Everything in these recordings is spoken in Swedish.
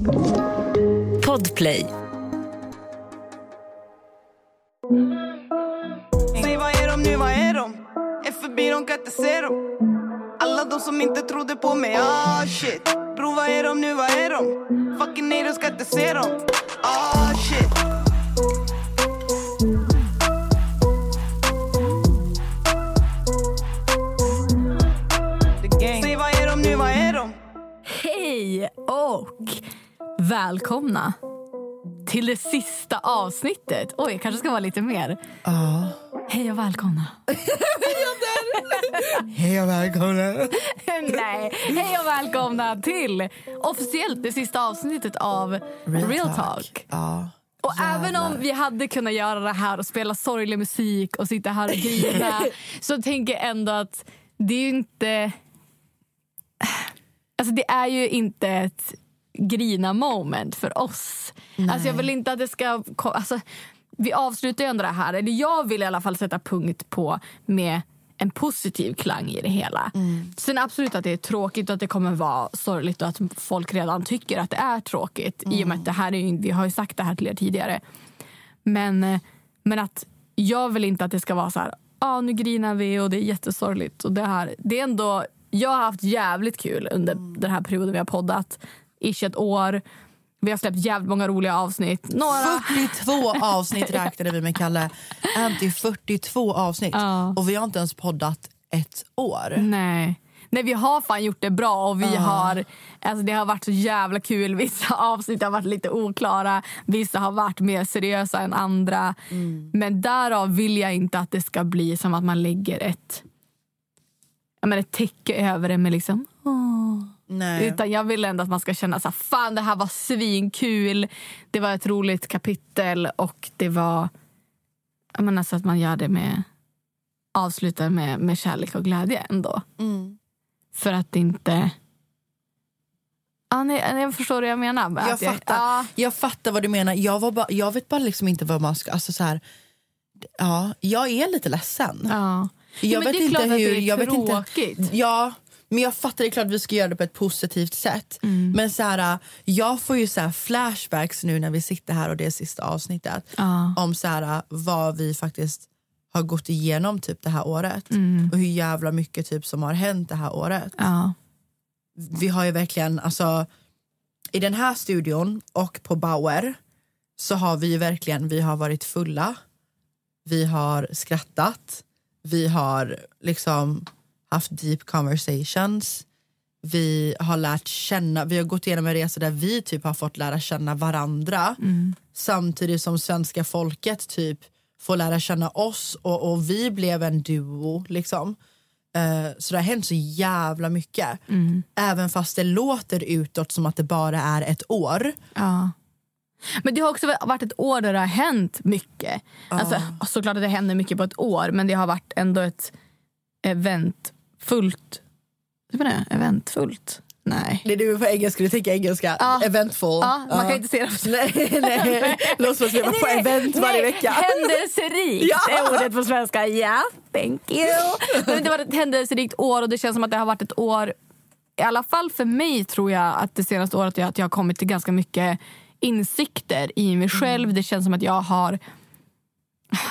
Podplay. Säg vad är de nu, vad är de? Är förbi, de kan inte se dem Alla de som inte trodde på mig, ah shit Bro vad är de nu, vad är de? Fucking nej, de ska inte se dem Ah shit. Säg vad är de nu, vad är de? Hej och välkomna till det sista avsnittet. Oj, kanske ska vara lite mer. Ja. Hej och välkomna. Hej och välkomna. Nej, hej och välkomna till officiellt det sista avsnittet av Real, Talk. Ja. Och Jävlar. även om vi hade kunnat göra det här och spela sorglig musik och sitta här och grina så tänker jag ändå att det är ju inte... Alltså det är ju inte ett grina moment för oss. Alltså jag vill inte att det ska... Alltså, vi avslutar ju ändå det här, eller jag vill i alla fall sätta punkt på med en positiv klang i det hela. Sen absolut att det är tråkigt och att det kommer vara sorgligt och att folk redan tycker att det är tråkigt. I och med att det här är vi har ju sagt det här till er tidigare. Men, men att jag vill inte att det ska vara så här, ah, nu grinar vi och det är jättesorgligt. Och det, här, det är ändå, jag har haft jävligt kul under den här perioden vi har poddat. Ish ett år. Vi har släppt jävligt många roliga avsnitt. Några... 42 avsnitt räknade vi med Kalle. Anty 42 avsnitt. Ja. Och vi har inte ens poddat ett år. Nej. Nej, vi har fan gjort det bra och vi har, alltså det har varit så jävla kul. Vissa avsnitt har varit lite oklara, vissa har varit mer seriösa än andra. Men därav vill jag inte att det ska bli som att man lägger ett, jag menar, ett täcke över det med liksom åh. Nej. Utan jag vill ändå att man ska känna så här, fan det här var svinkul. Det var ett roligt kapitel och det var, jag menar så att man gör det med, avslutar med, med kärlek och glädje ändå. Mm. För att inte... Ja, nej, jag förstår vad jag menar. Jag Att fattar. Ja, Jag fattar vad du menar. Jag, var bara, jag vet bara liksom inte vad man ska... Alltså så här, ja, jag är lite ledsen. ja. Jag Ja, vet inte hur... jag vet inte, tråkigt. Ja, men jag fattar det är klart att vi ska göra det på ett positivt sätt. Mm. Men så här, jag får ju så flashbacks nu när vi sitter här och det är sista avsnittet. Ja. Om så här, vad vi faktiskt har gått igenom typ det här året. Mm. Och hur jävla mycket typ som har hänt det här året. Ja. Vi har ju verkligen, alltså i den här studion och på Bauer så har vi ju verkligen, vi har varit fulla. Vi har skrattat. Vi har liksom haft deep conversations. Vi har lärt känna, vi har gått igenom en resa där vi typ har fått lära känna varandra. Samtidigt som svenska folket typ får lära känna oss och, och vi blev en duo liksom. Eh, så det har hänt så jävla mycket. Även fast det låter utåt som att det bara är ett år. Ja. Men det har också varit ett år där det har hänt mycket. Alltså, såklart att det händer mycket på ett år, men det har varit ändå ett Vad är det? Eventfullt? Nej. Det är du på engelska, du tänker engelska. Ja. Eventful. Ja, man kan inte se det. Nej, nej. Låt som att vi var på Nej, event varje nej, vecka. Händelserikt Ja. är ordet på svenska. Ja, thank you. Men det var ett händelserikt år och det känns som att det har varit ett år, i alla fall för mig tror jag att det senaste året är att jag har kommit till ganska mycket insikter i mig själv. Det känns som att jag har,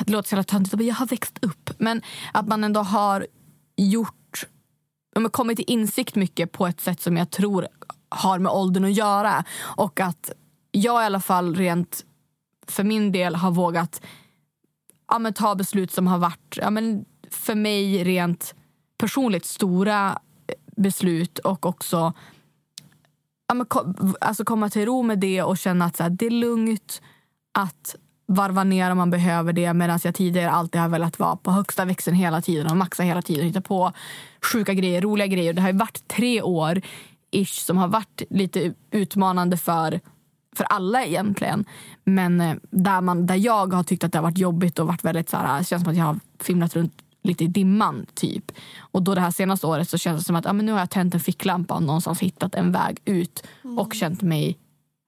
det låter så jävla töntigt, jag har växt upp. Men att man ändå har gjort, men kommit till insikt mycket på ett sätt som jag tror har med åldern att göra. Och att jag i alla fall rent för min del har vågat ja, men ta beslut som har varit ja, men för mig rent personligt stora beslut och också ja, men, kom, alltså komma till ro med det och känna att så här, det är lugnt att varva ner om man behöver det medan jag tidigare alltid har velat vara på högsta växeln hela tiden och maxa hela tiden hitta på sjuka grejer, roliga grejer. Det har ju varit tre år ish som har varit lite utmanande för för alla egentligen. Men eh, där, man, där jag har tyckt att det har varit jobbigt och varit väldigt så här, det känns som att jag har filmat runt lite i dimman typ. Och då det här senaste året så känns det som att ja, men nu har jag tänt en ficklampa och någonstans hittat en väg ut och känt mig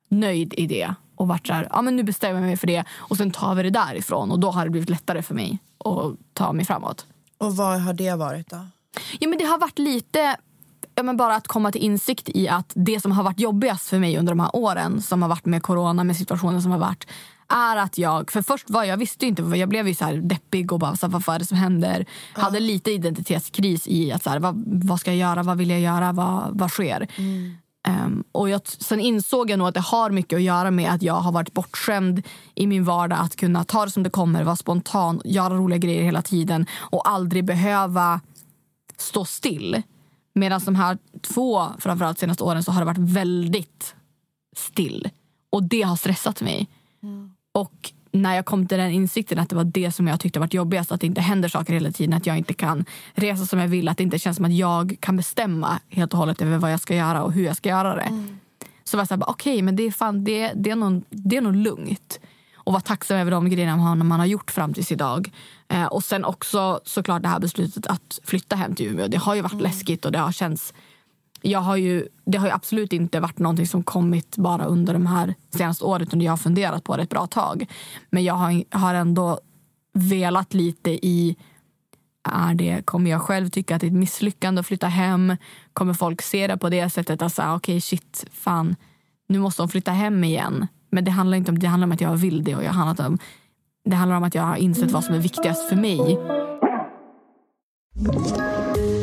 nöjd i det. Och varit så här, ja men nu bestämmer jag mig för det och sen tar vi det därifrån och då har det blivit lättare för mig att ta mig framåt. Och vad har det varit då? Ja, men det har varit lite ja, men bara att komma till insikt i att det som har varit jobbigast för mig under de här åren som har varit med corona, med situationen som har varit är att jag, för först var jag visste inte, jag blev ju så här deppig och bara så här, vad är det som händer? Ja. Hade lite identitetskris i att så här, vad, vad ska jag göra, vad vill jag göra, vad, vad sker? Mm. Um, och jag, sen insåg jag nog att det har mycket att göra med att jag har varit bortskämd i min vardag att kunna ta det som det kommer, vara spontan, göra roliga grejer hela tiden och aldrig behöva stå still. Medan de här två framförallt senaste åren så har det varit väldigt still. Och det har stressat mig. Mm. Och när jag kom till den insikten att det var det som jag tyckte var jobbigast, att det inte händer saker hela tiden, att jag inte kan resa som jag vill, att det inte känns som att jag kan bestämma helt och hållet över vad jag ska göra och hur jag ska göra det. Mm. Så var jag såhär, okej okay, men det är, fan, det, det, är nog, det är nog lugnt. Och vara tacksam över de grejerna man, man har gjort fram tills idag. Eh, och sen också såklart det här beslutet att flytta hem till Umeå. Det har ju varit mm. läskigt och det har känts jag har ju, det har ju absolut inte varit någonting som kommit bara under de här senaste åren utan jag har funderat på det ett bra tag. Men jag har, har ändå velat lite i är det, kommer jag själv tycka att det är ett misslyckande att flytta hem? Kommer folk se det på det sättet? Alltså, okej, okay, shit, fan, nu måste hon flytta hem igen. Men det handlar inte om det handlar om att jag vill det och jag handlar om, det handlar om att jag har insett vad som är viktigast för mig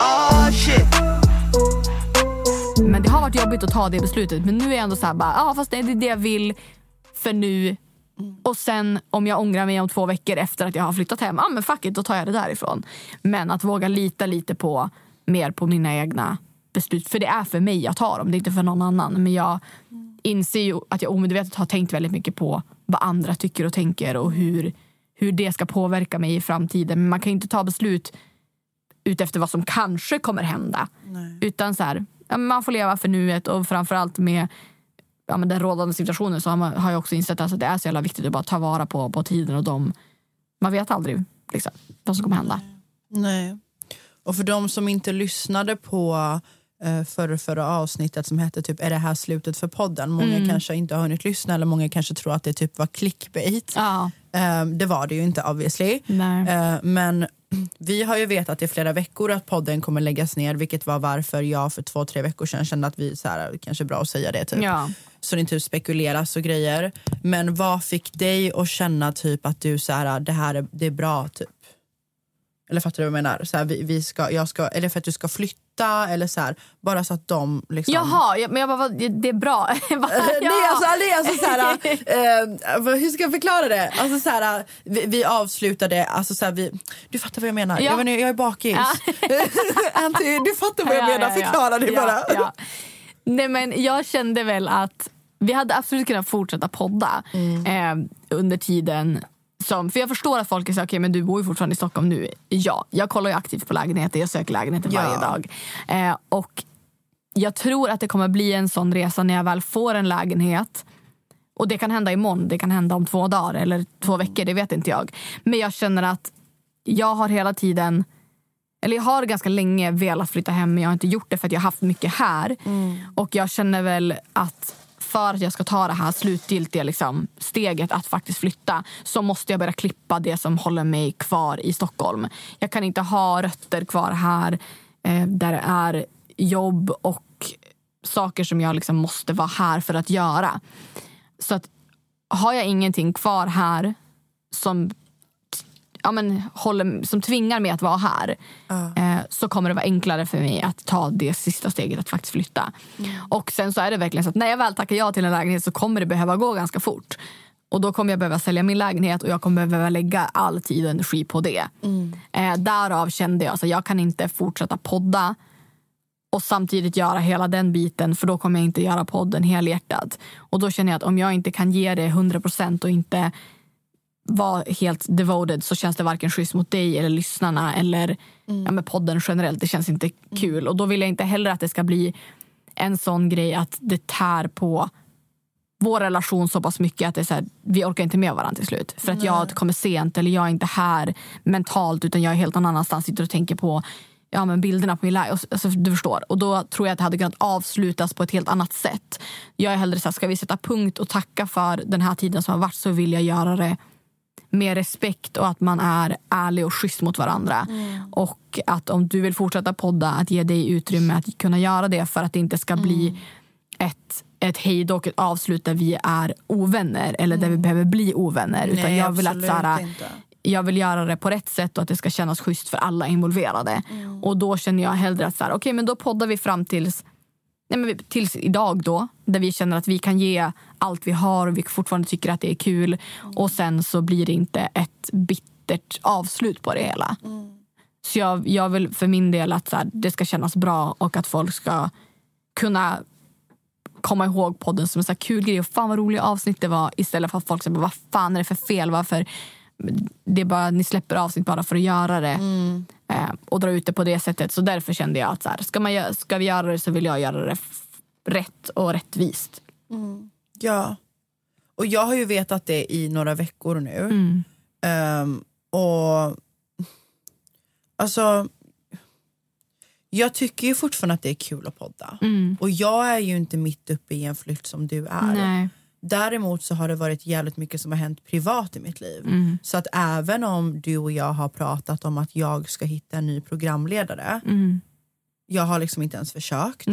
Oh, shit. Men det har varit jobbigt att ta det beslutet. Men nu är jag ändå så här, bara, ah, fast det är det jag vill för nu. Och sen om jag ångrar mig om två veckor efter att jag har flyttat hem, ah, men fuck it, då tar jag det därifrån. Men att våga lita lite på mer på mina egna beslut. För det är för mig jag tar dem, det är inte för någon annan. Men jag inser ju att jag omedvetet har tänkt väldigt mycket på vad andra tycker och tänker och hur, hur det ska påverka mig i framtiden. Men man kan inte ta beslut utefter vad som kanske kommer hända. Nej. Utan så här, man får leva för nuet och framförallt med ja, med den rådande situationen så har, man, har jag också insett att det är så jävla viktigt att bara ta vara på, på tiden och de, man vet aldrig liksom, vad som kommer hända. Nej. Och för de som inte lyssnade på uh, förra, förra avsnittet som hette typ Är det här slutet för podden? Många mm. kanske inte har hunnit lyssna eller många kanske tror att det typ var clickbait. Ja. Uh, det var det ju inte obviously. Uh, men vi har ju vetat i flera veckor att podden kommer läggas ner vilket var varför jag för två, tre veckor sedan kände att vi så här, kanske är bra att säga det. Typ. Ja. Så det inte spekuleras och grejer. Men vad fick dig att känna typ att du så här, det här är, det är bra? typ? Eller fattar du vad jag menar? Så här, vi, vi ska, jag ska, eller för att du ska flytta eller så här, bara så att de liksom... Jaha, men jag bara, det är bra. bara, ja. nej, alltså, nej, alltså så här, eh, hur ska jag förklara det? Alltså så här, vi, vi avslutade, alltså så här, vi, du fattar vad jag menar. Ja. Jag, jag är bakis. Ja. Du fattar vad jag menar, förklara det bara. Nej men jag kände väl att vi hade absolut kunnat fortsätta podda mm. eh, under tiden som, för jag förstår att folk säger okay, men du bor ju fortfarande i Stockholm nu. Ja, jag kollar ju aktivt på lägenheter, jag söker lägenheter ja. varje dag. Eh, och jag tror att det kommer bli en sån resa när jag väl får en lägenhet. Och det kan hända imorgon, det kan hända om två dagar eller två veckor, det vet inte jag. Men jag känner att jag har hela tiden eller jag har ganska länge velat flytta hem men jag har inte gjort det för att jag har haft mycket här. Mm. Och jag känner väl att för att jag ska ta det här slutgiltiga liksom, steget att faktiskt flytta så måste jag börja klippa det som håller mig kvar i Stockholm. Jag kan inte ha rötter kvar här eh, där det är jobb och saker som jag liksom måste vara här för att göra. Så att har jag ingenting kvar här som ja, men, håller, som tvingar mig att vara här uh. eh, så kommer det vara enklare för mig att ta det sista steget att faktiskt flytta. Mm. Och sen så är det verkligen så att när jag väl tackar ja till en lägenhet så kommer det behöva gå ganska fort. Och då kommer jag behöva sälja min lägenhet och jag kommer behöva lägga all tid och energi på det. Mm. Eh, därav kände jag att jag kan inte fortsätta podda och samtidigt göra hela den biten för då kommer jag inte göra podden helhjärtat. Och då känner jag att om jag inte kan ge det 100% och inte vara helt devoted så känns det varken schysst mot dig eller lyssnarna eller mm. ja, med podden generellt. Det känns inte kul. Och då vill jag inte heller att det ska bli en sån grej att det tär på vår relation så pass mycket att det är så här, vi orkar inte med varandra till slut. För att jag kommer sent eller jag är inte här mentalt utan jag är helt någon annanstans. Sitter och tänker på ja, men bilderna på min live. Alltså, du förstår. Och då tror jag att det hade kunnat avslutas på ett helt annat sätt. Jag är hellre så här, ska vi sätta punkt och tacka för den här tiden som har varit så vill jag göra det med respekt och att man är ärlig och schysst mot varandra. Mm. Och att om du vill fortsätta podda, att ge dig utrymme att kunna göra det för att det inte ska bli Mm. ett, ett hejdå och ett avslut där vi är ovänner eller där vi behöver bli ovänner. Utan Mm. Nej, jag vill att absolut så här, inte. jag vill göra det på rätt sätt och att det ska kännas schysst för alla involverade. Mm. Och då känner jag hellre att så här, okay, men då poddar vi fram tills, nej men tills idag då. Där vi känner att vi kan ge allt vi har och vi fortfarande tycker att det är kul. Och sen så blir det inte ett bittert avslut på det hela. Så jag, jag vill för min del att så här, det ska kännas bra och att folk ska kunna komma ihåg podden som en så kul grej. Och fan vad roliga avsnitt det var. Istället för att folk säger vad fan är det för fel? Varför? Det är bara, ni släpper avsnitt bara för att göra det. Eh, och dra ut det på det sättet. Så därför kände jag att så här, ska, man, ska vi göra det så vill jag göra det rätt och rättvist. Ja. Och jag har ju vetat det i några veckor nu. Mm. Ehm, och alltså jag tycker ju fortfarande att det är kul att podda. Och jag är ju inte mitt uppe i en flytt som du är. Nej. Däremot så har det varit jävligt mycket som har hänt privat i mitt liv. Så att även om du och jag har pratat om att jag ska hitta en ny programledare. Jag har liksom inte ens försökt.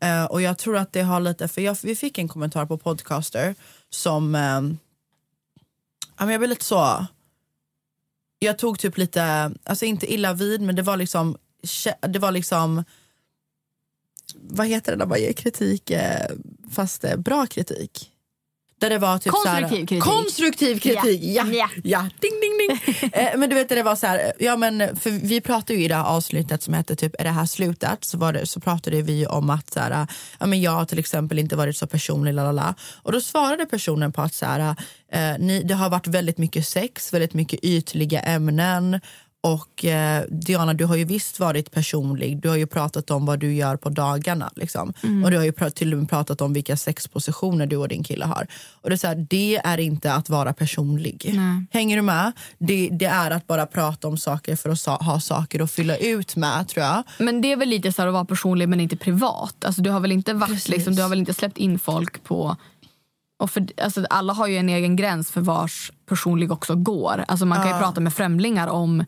Eh, och jag tror att det har lite, för jag, vi fick en kommentar på podcaster som, um, ja men jag blev lite så, jag tog typ lite, alltså inte illa vid men det var liksom, det var liksom, vad heter det när man ger kritik eh, fast bra kritik? Där det var typ Konstruktiv så här, kritik. Konstruktiv kritik, ja. Ja. ja. Ding, ding, ding. eh, men du vet, det var så här, ja, men, för vi pratade ju i det här avsnittet som hette typ, är det här slutet? Så, var det, så pratade vi om att så här, ja, men jag har till exempel inte varit så personlig. Lalala. Och då svarade personen på att så här, eh, ni, det har varit väldigt mycket sex, väldigt mycket ytliga ämnen. Och eh, Diana, du har ju visst varit personlig. Du har ju pratat om vad du gör på dagarna. Liksom. Och du har ju till och med pratat om vilka sexpositioner du och din kille har. Och det, är så här, det är inte att vara personlig. Hänger du med? Det, det är att bara prata om saker för att sa- ha saker att fylla ut med, tror jag. Men det är väl lite så här att vara personlig men inte privat. Alltså, du, har väl inte varit, liksom, du har väl inte släppt in folk på... Och för, alltså, alla har ju en egen gräns för vars personlig också går. Alltså, man kan ju prata med främlingar om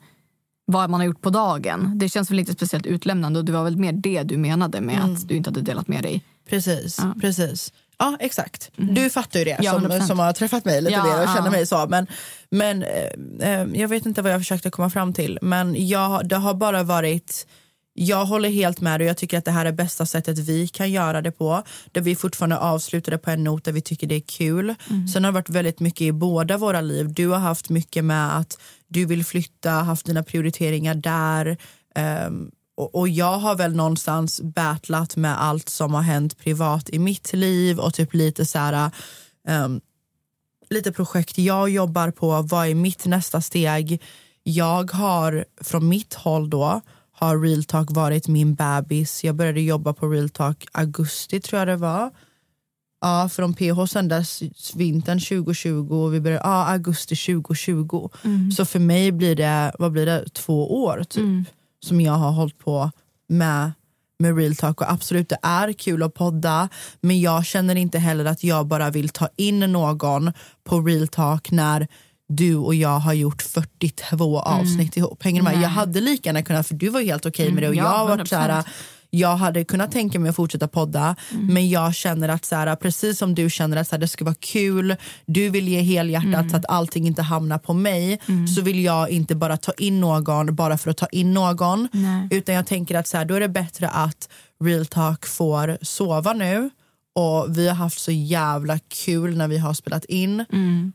vad man har gjort på dagen. Det känns väl inte speciellt utlämnande och det var väl mer det du menade med Mm. att du inte hade delat med dig. Precis, precis. Ja, exakt. Du fattar ju det Ja, som, 100%. som har träffat mig lite Ja, mer och känner ja. mig så. Men, men eh, eh, jag vet inte vad jag försökte komma fram till. Men jag, det har bara varit jag håller helt med och jag tycker att det här är bästa sättet vi kan göra det på. Där vi fortfarande avslutar det på en not där vi tycker det är kul. Sen har det varit väldigt mycket i båda våra liv. Du har haft mycket med att du vill flytta, haft dina prioriteringar där. Ehm, och, jag har väl någonstans battlat med allt som har hänt privat i mitt liv och typ lite så här ehm, lite projekt jag jobbar på, vad är mitt nästa steg? Jag har från mitt håll då har Real Talk varit min bebis. Jag började jobba på Real Talk augusti tror jag det var. Ja, från PH sen dess vintern 2020 och vi började, ja, augusti 2020. Så för mig blir det, vad blir det, två år typ som jag har hållit på med med real talk och absolut det är kul att podda men jag känner inte heller att jag bara vill ta in någon på real talk när du och jag har gjort 42 avsnitt ihop. Hänger med? Jag hade lika gärna kunnat, för du var helt okej med det och ja, jag har varit så här, 100%. jag hade kunnat tänka mig att fortsätta podda men jag känner att så här, precis som du känner att så här, det ska vara kul, du vill ge helhjärtat så att allting inte hamnar på mig så vill jag inte bara ta in någon bara för att ta in någon Nej. utan jag tänker att så här, då är det bättre att real talk får sova nu och vi har haft så jävla kul när vi har spelat in.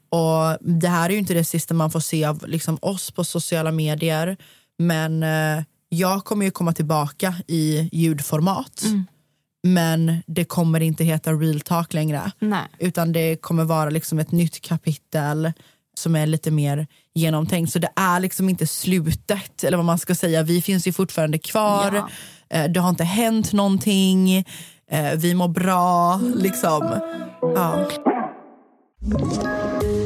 Och Det här är ju inte det sista man får se av liksom, oss på sociala medier men eh, jag kommer ju komma tillbaka i ljudformat men det kommer inte heta real talk längre Nej. utan det kommer vara liksom ett nytt kapitel som är lite mer genomtänkt. Så det är liksom inte slutet, eller vad man ska säga. Vi finns ju fortfarande kvar. Ja. Eh, Det har inte hänt någonting eh, vi mår bra. Liksom. Ja.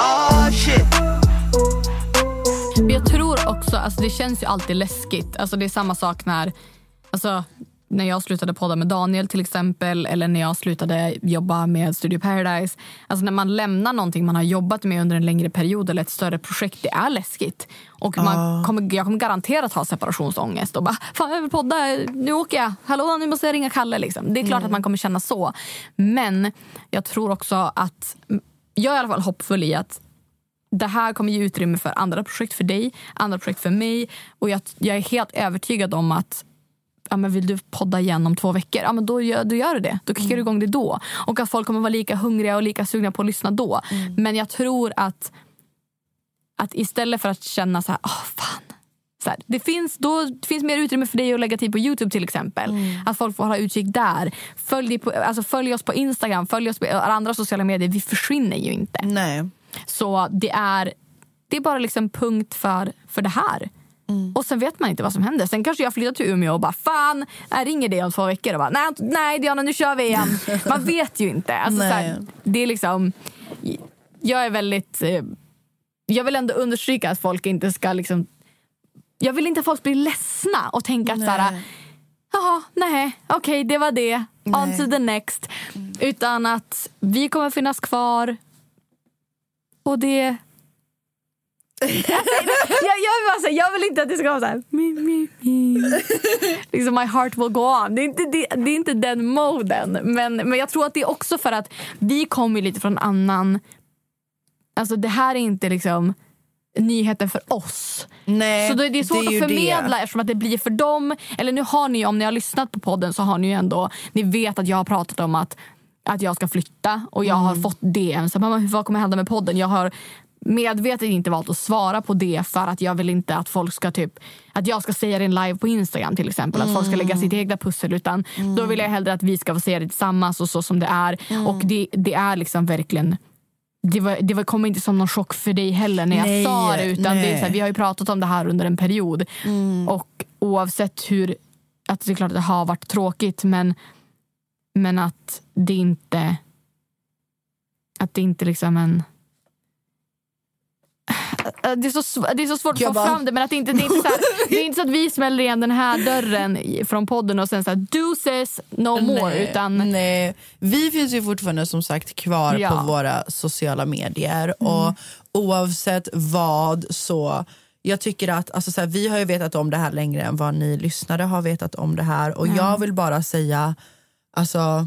Oh shit. Men jag tror också, alltså det känns ju alltid läskigt. Alltså det är samma sak när, alltså, när jag slutade podda med Daniel till exempel eller när jag slutade jobba med Studio Paradise. Alltså när man lämnar någonting man har jobbat med under en längre period eller ett större projekt, det är läskigt. Och man kommer, jag kommer garanterat ha separationsångest och bara “fan jag vill podda, nu åker jag, hallå nu måste jag ringa Kalle”. Liksom. Det är klart att man kommer känna så. Men jag tror också att, jag är i alla fall hoppfull i att det här kommer ge utrymme för andra projekt för dig, andra projekt för mig. Och jag, jag är helt övertygad om att ja, men vill du podda igen om två veckor, ja, men då, gör, då gör du det. Då kickar du igång det då. Och att folk kommer vara lika hungriga och lika sugna på att lyssna då. Men jag tror att, att istället för att känna så här, åh fan. Så här, det, finns, då, det finns mer utrymme för dig att lägga tid på Youtube till exempel. Att folk får hålla utkik där. Följ, på, alltså, följ oss på Instagram, följ oss på andra sociala medier. Vi försvinner ju inte. Nej. Så det är, det är bara liksom punkt för, för det här. Och sen vet man inte vad som händer. Sen kanske jag flyttar till Umeå och bara fan, jag ringer dig om två veckor och bara nej, nej Diana nu kör vi igen. Man vet ju inte. Alltså, så här, det är liksom, jag är väldigt, eh, jag vill ändå understryka att folk inte ska liksom, jag vill inte att folk blir ledsna och tänka att såhär, jaha, nej, okej det var det, on to the next. Utan att vi kommer finnas kvar och det jag, jag, vill bara säga, jag vill inte att det ska vara så här... Mi, mi, mi. Liksom my heart will go on. Det är inte, det, det är inte den moden. Men, men jag tror att det är också för att vi kommer lite från annan... Alltså det här är inte liksom nyheten för oss. Nej, så det, det är svårt det är att förmedla det. eftersom att det blir för dem. Eller nu har ni, om ni har lyssnat på podden så har ni ju ändå, ni vet att jag har pratat om att att jag ska flytta och jag har fått DM. Så mamma, vad kommer hända med podden? Jag har medvetet inte valt att svara på det för att jag vill inte att folk ska typ att jag ska säga det live på Instagram till exempel. Att folk ska lägga sitt egna pussel. Utan då vill jag hellre att vi ska få se det tillsammans och så som det är. Och det, det är liksom verkligen det, var, det var, kom inte som någon chock för dig heller när jag Nej, sa det. Utan det är så här, vi har ju pratat om det här under en period. Och oavsett hur, att det är klart att det har varit tråkigt men, men att det inte att det inte liksom en det är, så, det är så svårt att Jag få bara- fram det men att det, inte, det, är inte så här, det är inte så att vi smäller igen den här dörren från podden och sen så här deuces no more Nej, utan nej. Vi finns ju fortfarande som sagt kvar Ja. på våra sociala medier. Och oavsett vad så... Jag tycker att alltså, så här, Vi har ju vetat om det här längre än vad ni lyssnare har vetat om det här. Och jag vill bara säga, alltså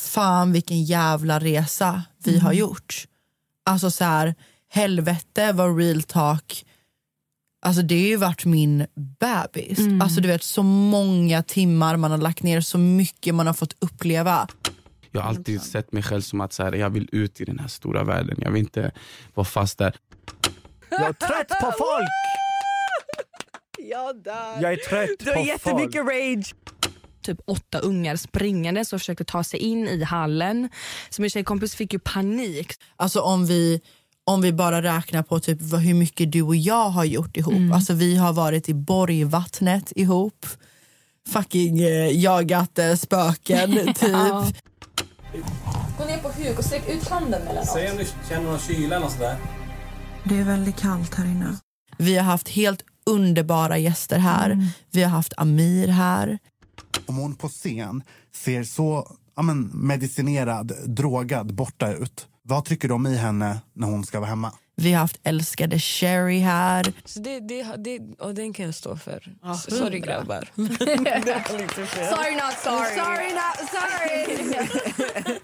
fan vilken jävla resa vi har gjort. Alltså så här, helvete vad real talk Alltså det har ju varit min bebis. Alltså du vet så många timmar man har lagt ner, så mycket man har fått uppleva. Jag har alltid sett mig själv som att så här, jag vill ut i den här stora världen. Jag vill inte vara fast där. Jag är trött på folk! Jag dör. Jag är trött Du har på jättemycket folk. rage. Typ åtta ungar springandes och försökte ta sig in i hallen. Så min tjejkompis fick ju panik. Alltså om vi, om vi bara räknar på typ hur mycket du och jag har gjort ihop. Alltså vi har varit i Borgvattnet ihop. Fucking eh, jagat eh, spöken typ. Gå ner på huk och sträck ut handen mellan oss. Säg om du känner någon kyla eller sådär. Det är väldigt kallt här inne. Vi har haft helt underbara gäster här. Vi har haft Amir här. om hon på scen ser så ja, men, medicinerad, drogad, borta ut. Vad tycker du om i henne när hon ska vara hemma? Vi har haft älskade Sherry här. Så det, det, det, och den kan jag stå för. Sorry grabbar. Sorry not sorry. Sorry not sorry!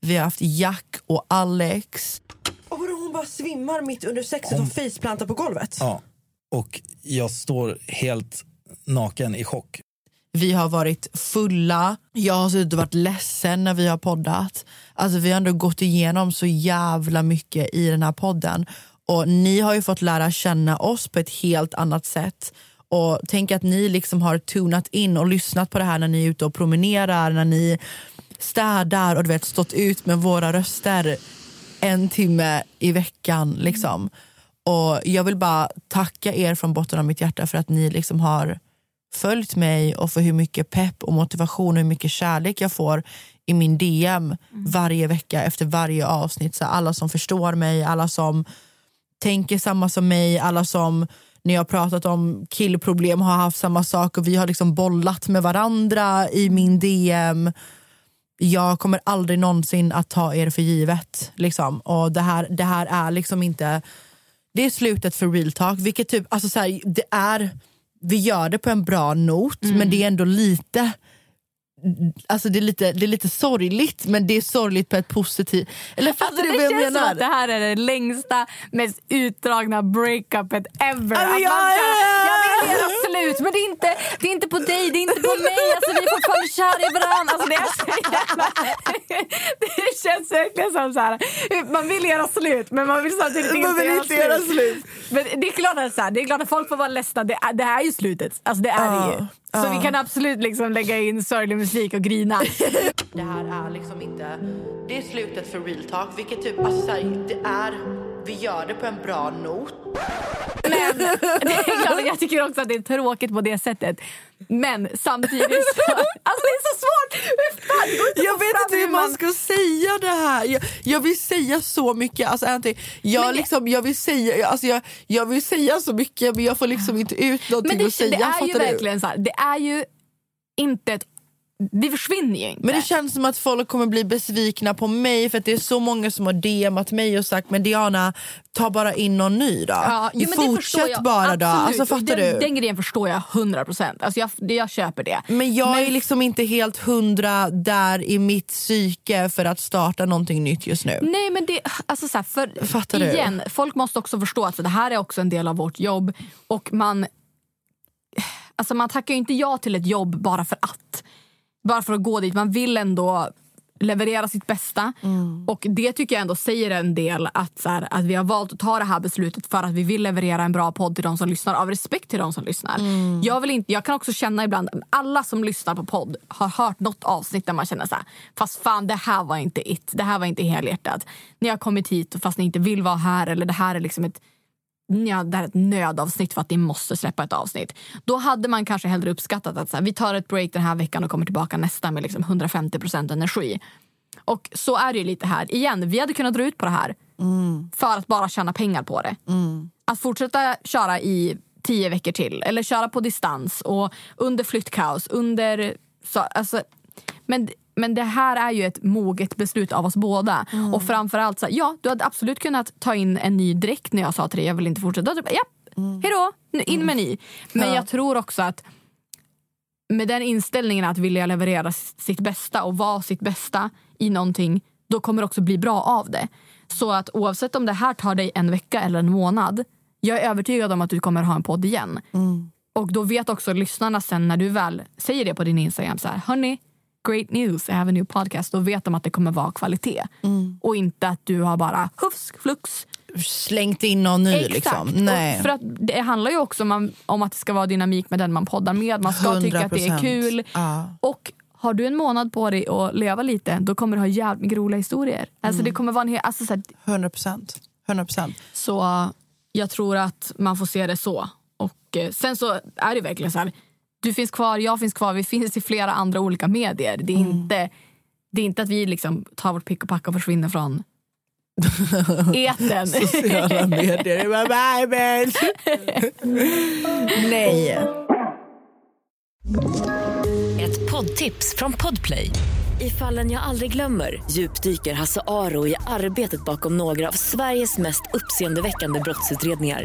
Vi har haft Jack och Alex. Och vadå, hon bara svimmar mitt under sexet och faceplantar på golvet? Ja, och jag står helt naken i chock. Vi har varit fulla. Jag har suttit och varit ledsen när vi har poddat. Alltså vi har ändå gått igenom så jävla mycket i den här podden. Och ni har ju fått lära känna oss på ett helt annat sätt. Och tänk att ni liksom har tunat in och lyssnat på det här när ni är ute och promenerar, när ni städar och du vet, stått ut med våra röster en timme i veckan. Liksom. Och Jag vill bara tacka er från botten av mitt hjärta för att ni liksom har följt mig och för hur mycket pepp och motivation och hur mycket kärlek jag får i min DM varje vecka efter varje avsnitt. Så alla som förstår mig, alla som tänker samma som mig, alla som när jag har pratat om killproblem har haft samma sak och vi har liksom bollat med varandra i min DM. Jag kommer aldrig någonsin att ta er för givet. Liksom. Och det här, det här är liksom inte... Det är slutet för real talk. Vilket typ, alltså så här, det är, vi gör det på en bra not men det är ändå lite Alltså det, är lite, det är lite sorgligt men det är sorgligt på ett positivt... Eller fattar Alltså, du det vad jag känns som menar? att det här är det längsta, mest utdragna breakupet ever. Ja, men Att ja, man jag vill göra slut men det är, inte, det är inte på dig, det är inte på mig. Alltså, vi är fortfarande kära i varandra. Alltså, det, är så jävla, det känns verkligen som så här. man vill göra slut men man vill samtidigt Man inte, vill göra, inte göra slut. Men det är klart att, så här, det är klart att folk får vara ledsna. Det, är- det här är ju slutet. Alltså, det är det ju. Så vi kan absolut liksom lägga in sorglig musik och grina. Det här är liksom inte... Det är slutet för real talk. Vilket typ, alltså här, det är... Vi gör det på en bra not. Men det jag tycker också att det är tråkigt på det sättet. Men samtidigt så... Alltså det är så svårt! Fan, det Jag vet inte hur man ska säga det här. Jag, jag vill säga så mycket. Alltså, Anty, jag, Men det- liksom, jag, vill säga, alltså, jag, jag vill säga så mycket men jag får liksom inte ut någonting Men att säga. det, det är ju du? verkligen så här, det är ju inte ett... Det försvinner ju inte. Men det känns som att folk kommer bli besvikna på mig för att det är så många som har DMat mig och sagt men Diana, ta bara in någon ny då. Ja, jo, men Fortsätt bara då. Absolut. Alltså, fattar den, du? Den grejen förstår jag 100 procent. Alltså jag, jag köper det. Men jag är liksom inte helt hundra där i mitt psyke för att starta någonting nytt just nu. Nej men det, alltså så här, för Fattar du? igen, folk måste också förstå att det här är också en del av vårt jobb och man Alltså man tackar ju inte ja till ett jobb bara för att. Bara för att gå dit. Man vill ändå leverera sitt bästa. Mm. Och det tycker jag ändå säger en del att, så här, att vi har valt att ta det här beslutet för att vi vill leverera en bra podd till de som lyssnar av respekt till de som lyssnar. Mm. Jag, vill inte, jag kan också känna ibland, alla som lyssnar på podd har hört något avsnitt där man känner så här, fast fan det här var inte it, det här var inte helhjärtat. Ni har kommit hit fast ni inte vill vara här eller det här är liksom ett ja, det här är ett nödavsnitt för att ni måste släppa ett avsnitt. Då hade man kanske hellre uppskattat att så här, vi tar ett break den här veckan och kommer tillbaka nästa med liksom 150 procent energi. Och så är det ju lite här. Igen, vi hade kunnat dra ut på det här för att bara tjäna pengar på det. Att fortsätta köra i tio veckor till eller köra på distans och under flyttkaos, under... Så, alltså, men, men det här är ju ett moget beslut av oss båda. Och framförallt, så, här, ja, du hade absolut kunnat ta in en ny dräkt när jag sa till dig jag vill inte fortsätta. Du bara, ja, hejdå, nu in med ny. Men Ja. jag tror också att med den inställningen att vilja leverera sitt bästa och vara sitt bästa i någonting, då kommer det också bli bra av det. Så att oavsett om det här tar dig en vecka eller en månad, jag är övertygad om att du kommer ha en podd igen. Och då vet också lyssnarna sen när du väl säger det på din Instagram så här, hörni, great news, I have a new podcast. Då vet de att det kommer vara kvalitet. Och inte att du har bara hufs flux Slängt in någon ny Exakt. liksom. Nej. Och för att det handlar ju också om, om att det ska vara dynamik med den man poddar med. Man ska tycka att det är 100%. kul. Ja. Och har du en månad på dig att leva lite, då kommer du ha jävligt mycket roliga historier. Alltså Mm. det kommer vara en hel, alltså så, här, 100 procent. 100 procent. så jag tror att man får se det så. Och eh, sen så är det verkligen så här, du finns kvar, jag finns kvar, vi finns i flera andra olika medier. Det är, Mm. inte, det är inte att vi liksom tar vårt pick och pack och försvinner från eten. Sociala medier. Bye, bitch. Nej. Ett poddtips från Podplay. I fallen jag aldrig glömmer djupdyker Hasse Aro i arbetet bakom några av Sveriges mest uppseendeväckande brottsutredningar.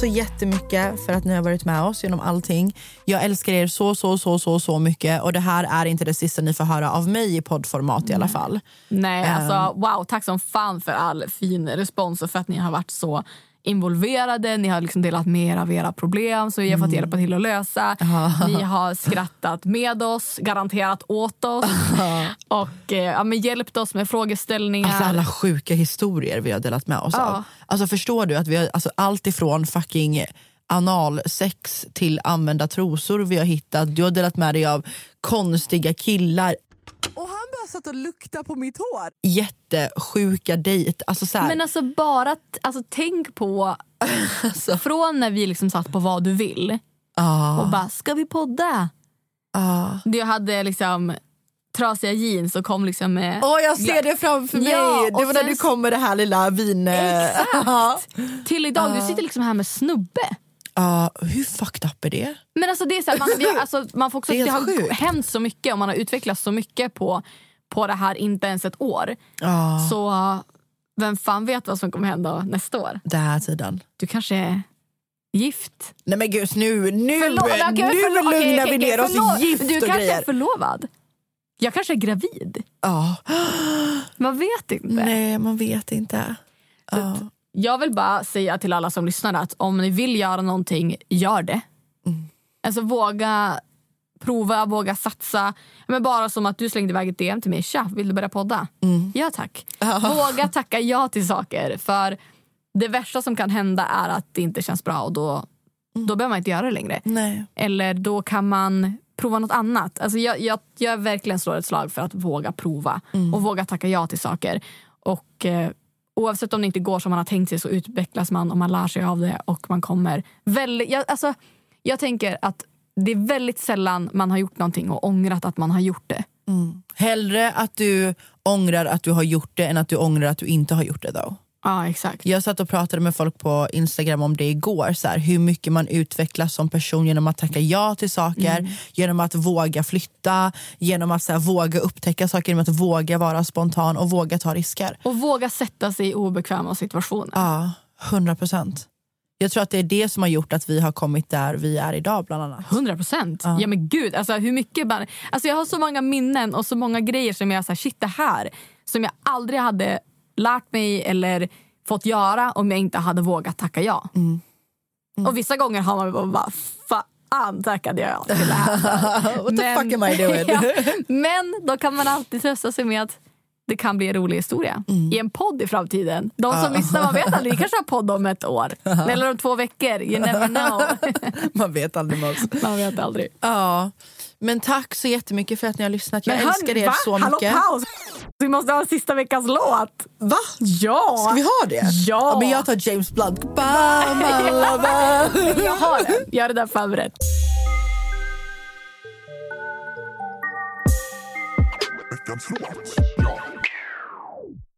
så jättemycket för att ni har varit med oss genom allting. Jag älskar er så, så, så, så, så mycket och det här är inte det sista ni får höra av mig i poddformat i alla fall. Nej, Ehm. alltså wow, tack som fan för all fin respons och för att ni har varit så involverade. Ni har liksom delat med er av era problem som vi har fått Mm. hjälpa till att lösa. Ni har skrattat med oss, garanterat åt oss och eh, ja, men hjälpt oss med frågeställningar. Alltså alla sjuka historier vi har delat med oss Ja. av. Alltså förstår du att vi har alltså, allt ifrån fucking analsex till använda trosor vi har hittat. Du har delat med dig av konstiga killar. Och han bara satt och luktade på mitt hår. Jättesjuka dejt. Alltså så här, Men alltså bara alltså, tänk på Alltså. från när vi liksom satt på vad du vill ah, och bara ska vi podda? ah. Jag hade liksom trasiga jeans och kom liksom med... Åh, jag ser det framför mig! Ja, det var när du kom med det här lilla vin... Exakt! Till idag, du Ah. sitter liksom här med snubbe. Ja, hur fucked up är det? Men alltså det är så här, man, vi alltså, man får också, Det det, har sjukt. hänt så mycket och man har utvecklats så mycket på, på det här inte ens ett år. Ja, Så uh, vem fan vet vad som kommer hända nästa år? den här tiden. Du kanske är gift? Nej men gud, nu, nu, Förlo- okej, nu förlo- lugnar okej, vi ner oss i gift Du kanske grejer. är förlovad? Jag kanske är gravid? Ja. Man vet inte. Nej, man vet inte. Ja. Jag vill bara säga till alla som lyssnar att om ni vill göra någonting, gör det. Mm. Alltså våga prova, våga satsa. Men bara som att du slängde iväg ett DM till mig. Tja, vill du börja podda? Mm. Ja tack. Våga tacka ja till saker. För det värsta som kan hända är att det inte känns bra och då, då behöver man inte göra det längre. Nej. Eller då kan man prova något annat. Alltså jag, jag, jag verkligen slår ett slag för att våga prova och våga tacka ja till saker. Och eh, Oavsett om det inte går som man har tänkt sig så utvecklas man och man lär sig av det och man kommer väldigt... Jag, alltså, jag tänker att det är väldigt sällan man har gjort någonting och ångrat att man har gjort det. Mm. Hellre att du ångrar att du har gjort det än att du ångrar att du inte har gjort det. Då. Ja, exakt. Jag satt och pratade med folk på Instagram om det igår. Så här, hur mycket man utvecklas som person genom att tacka ja till saker, Mm. genom att våga flytta, genom att så här, våga upptäcka saker, genom att våga vara spontan och våga ta risker. Och våga sätta sig i obekväma situationer. Ja, 100 procent. Jag tror att det är det som har gjort att vi har kommit där vi är idag bland annat. 100 procent. Ja. men gud, alltså, hur mycket bara, alltså, jag har så många minnen och så många grejer som jag säger shit det här som jag aldrig hade lärt mig eller fått göra om jag inte hade vågat tacka ja. Mm. Och vissa gånger har man bara, bara fan tackade jag ja till det här. What the fuck am I doing? ja, men då kan man alltid trösta sig med att det kan bli en rolig historia i en podd i framtiden. De som Mm. Ja. lyssnar, man vet aldrig, vi kanske har podd om ett år eller om två veckor. You never know. Man vet aldrig oss. Man vet aldrig. Ja, men tack så jättemycket för att ni har lyssnat. Jag Men älskar hörni, er va? så Hallå, mycket. paus! Vi måste ha sista veckans låt. Va? Ja! Ska vi ha det? Ja! men jag tar James Blunt. My lover. jag har den. Jag har det där förberett.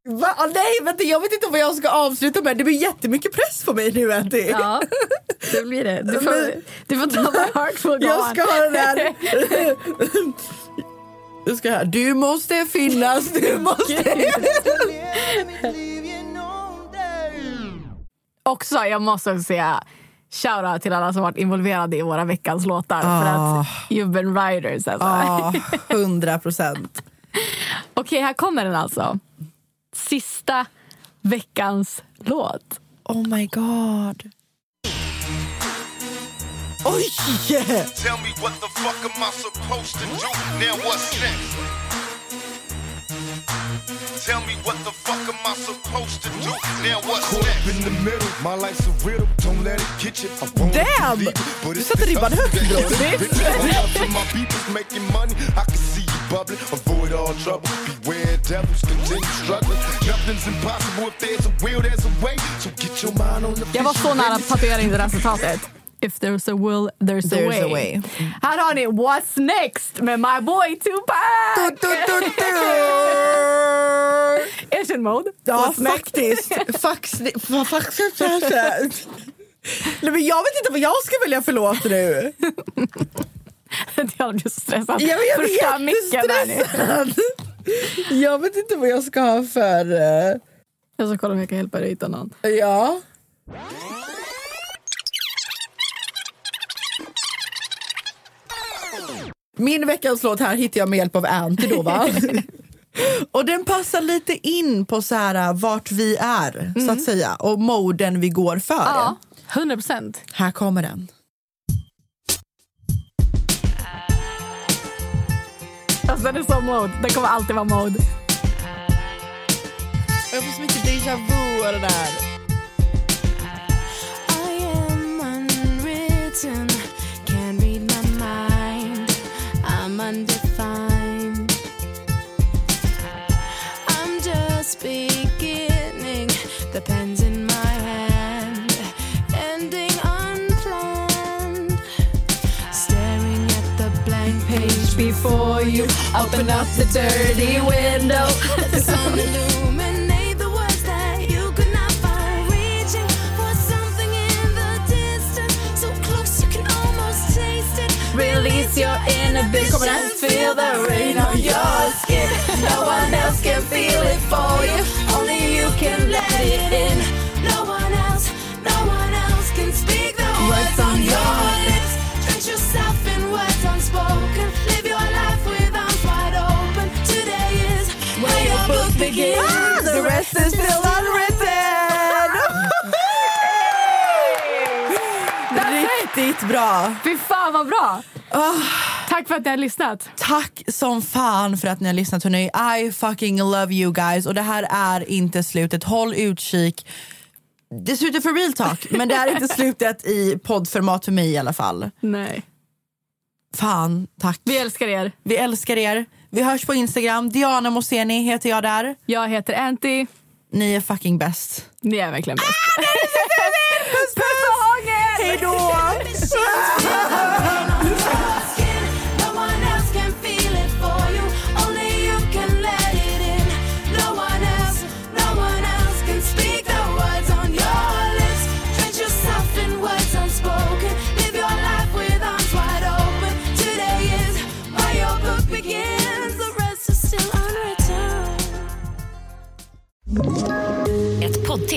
Va? Ah, nej, vänta, jag vet inte vad jag ska avsluta med. Det blir jättemycket press på mig nu, Anty. Ja, det blir det. Du får, Men- du får ta my heart will go Jag on. ska ha den där. Jag ska. Du måste finnas, du måste... Också, jag måste också säga shoutout till alla som varit involverade i våra veckans låtar. För Ah. att you've been writers. Alltså. Ja, hundra procent. Okej, här kommer den alltså. Sista veckans låt. Oh my god. Oh, Oj! Tell me what the fuck am I supposed to do? Now what's next? Tell me what the fuck am I supposed to do? Now what's Caught next? up in the middle, my life's a riddle. Don't let it get you. I won't Damn! but Du it's satte this ribban högt, that bror. gets rich. I'm hustling, my people's making money. I can see you bubbling. Avoid all trouble. Beware devils. Continue struggling. Nothing's impossible if there's a will, there's a way. So get your mind on the Jag var så nära att tatuera in det där citatet. If there's a will, there's, There's a, way. a way. Här har ni What's Next med my boy Tupac! Asian mode. Ja, What's next? faktiskt. Fax, fa- fax, Nej, men jag vet inte vad jag ska välja för låt nu. jag blir så stressad. Jag, jag blir jättestressad. Jag vet inte vad jag ska ha för... eh, Jag ska kolla om jag kan hjälpa dig hitta någon. Ja. Min veckans låt här hittar jag med hjälp av Anty då va? och den passar lite in på så här vart vi är så att säga och moden vi går för. Ja, 100 procent. Här kommer den. Alltså den är så mode. Den kommer alltid vara mode. Jag får så mycket déjà vu och det där. I am unwritten, I'm undefined. I'm just beginning, the pen's in my hand, ending unplanned. Staring at the blank page before you, open up the dirty window. Your inhibitions, feel the rain on your skin. No one else can feel it for you, only you can let it in. No one else, no one else can speak the words on your lips. Drench yourself in words unspoken. Live your life with arms wide open. Today is where your book begins. Ah, the rest is still unwritten! Riktigt bra. Fy fan vad bra! Tack för att ni har lyssnat. Tack som fan för att ni har lyssnat hörni. I fucking love you guys. Och det här är inte slutet. Håll utkik. Det är slutet för real talk, men det är inte slutet i poddformat för mig i alla fall. Nej. Fan, tack. Vi älskar er. Vi älskar er. Vi hörs på Instagram. Diana Moseni heter jag där. Jag heter Anty. Ni är fucking bäst. Ni är verkligen bäst. Puss, puss och hångel! Hej då!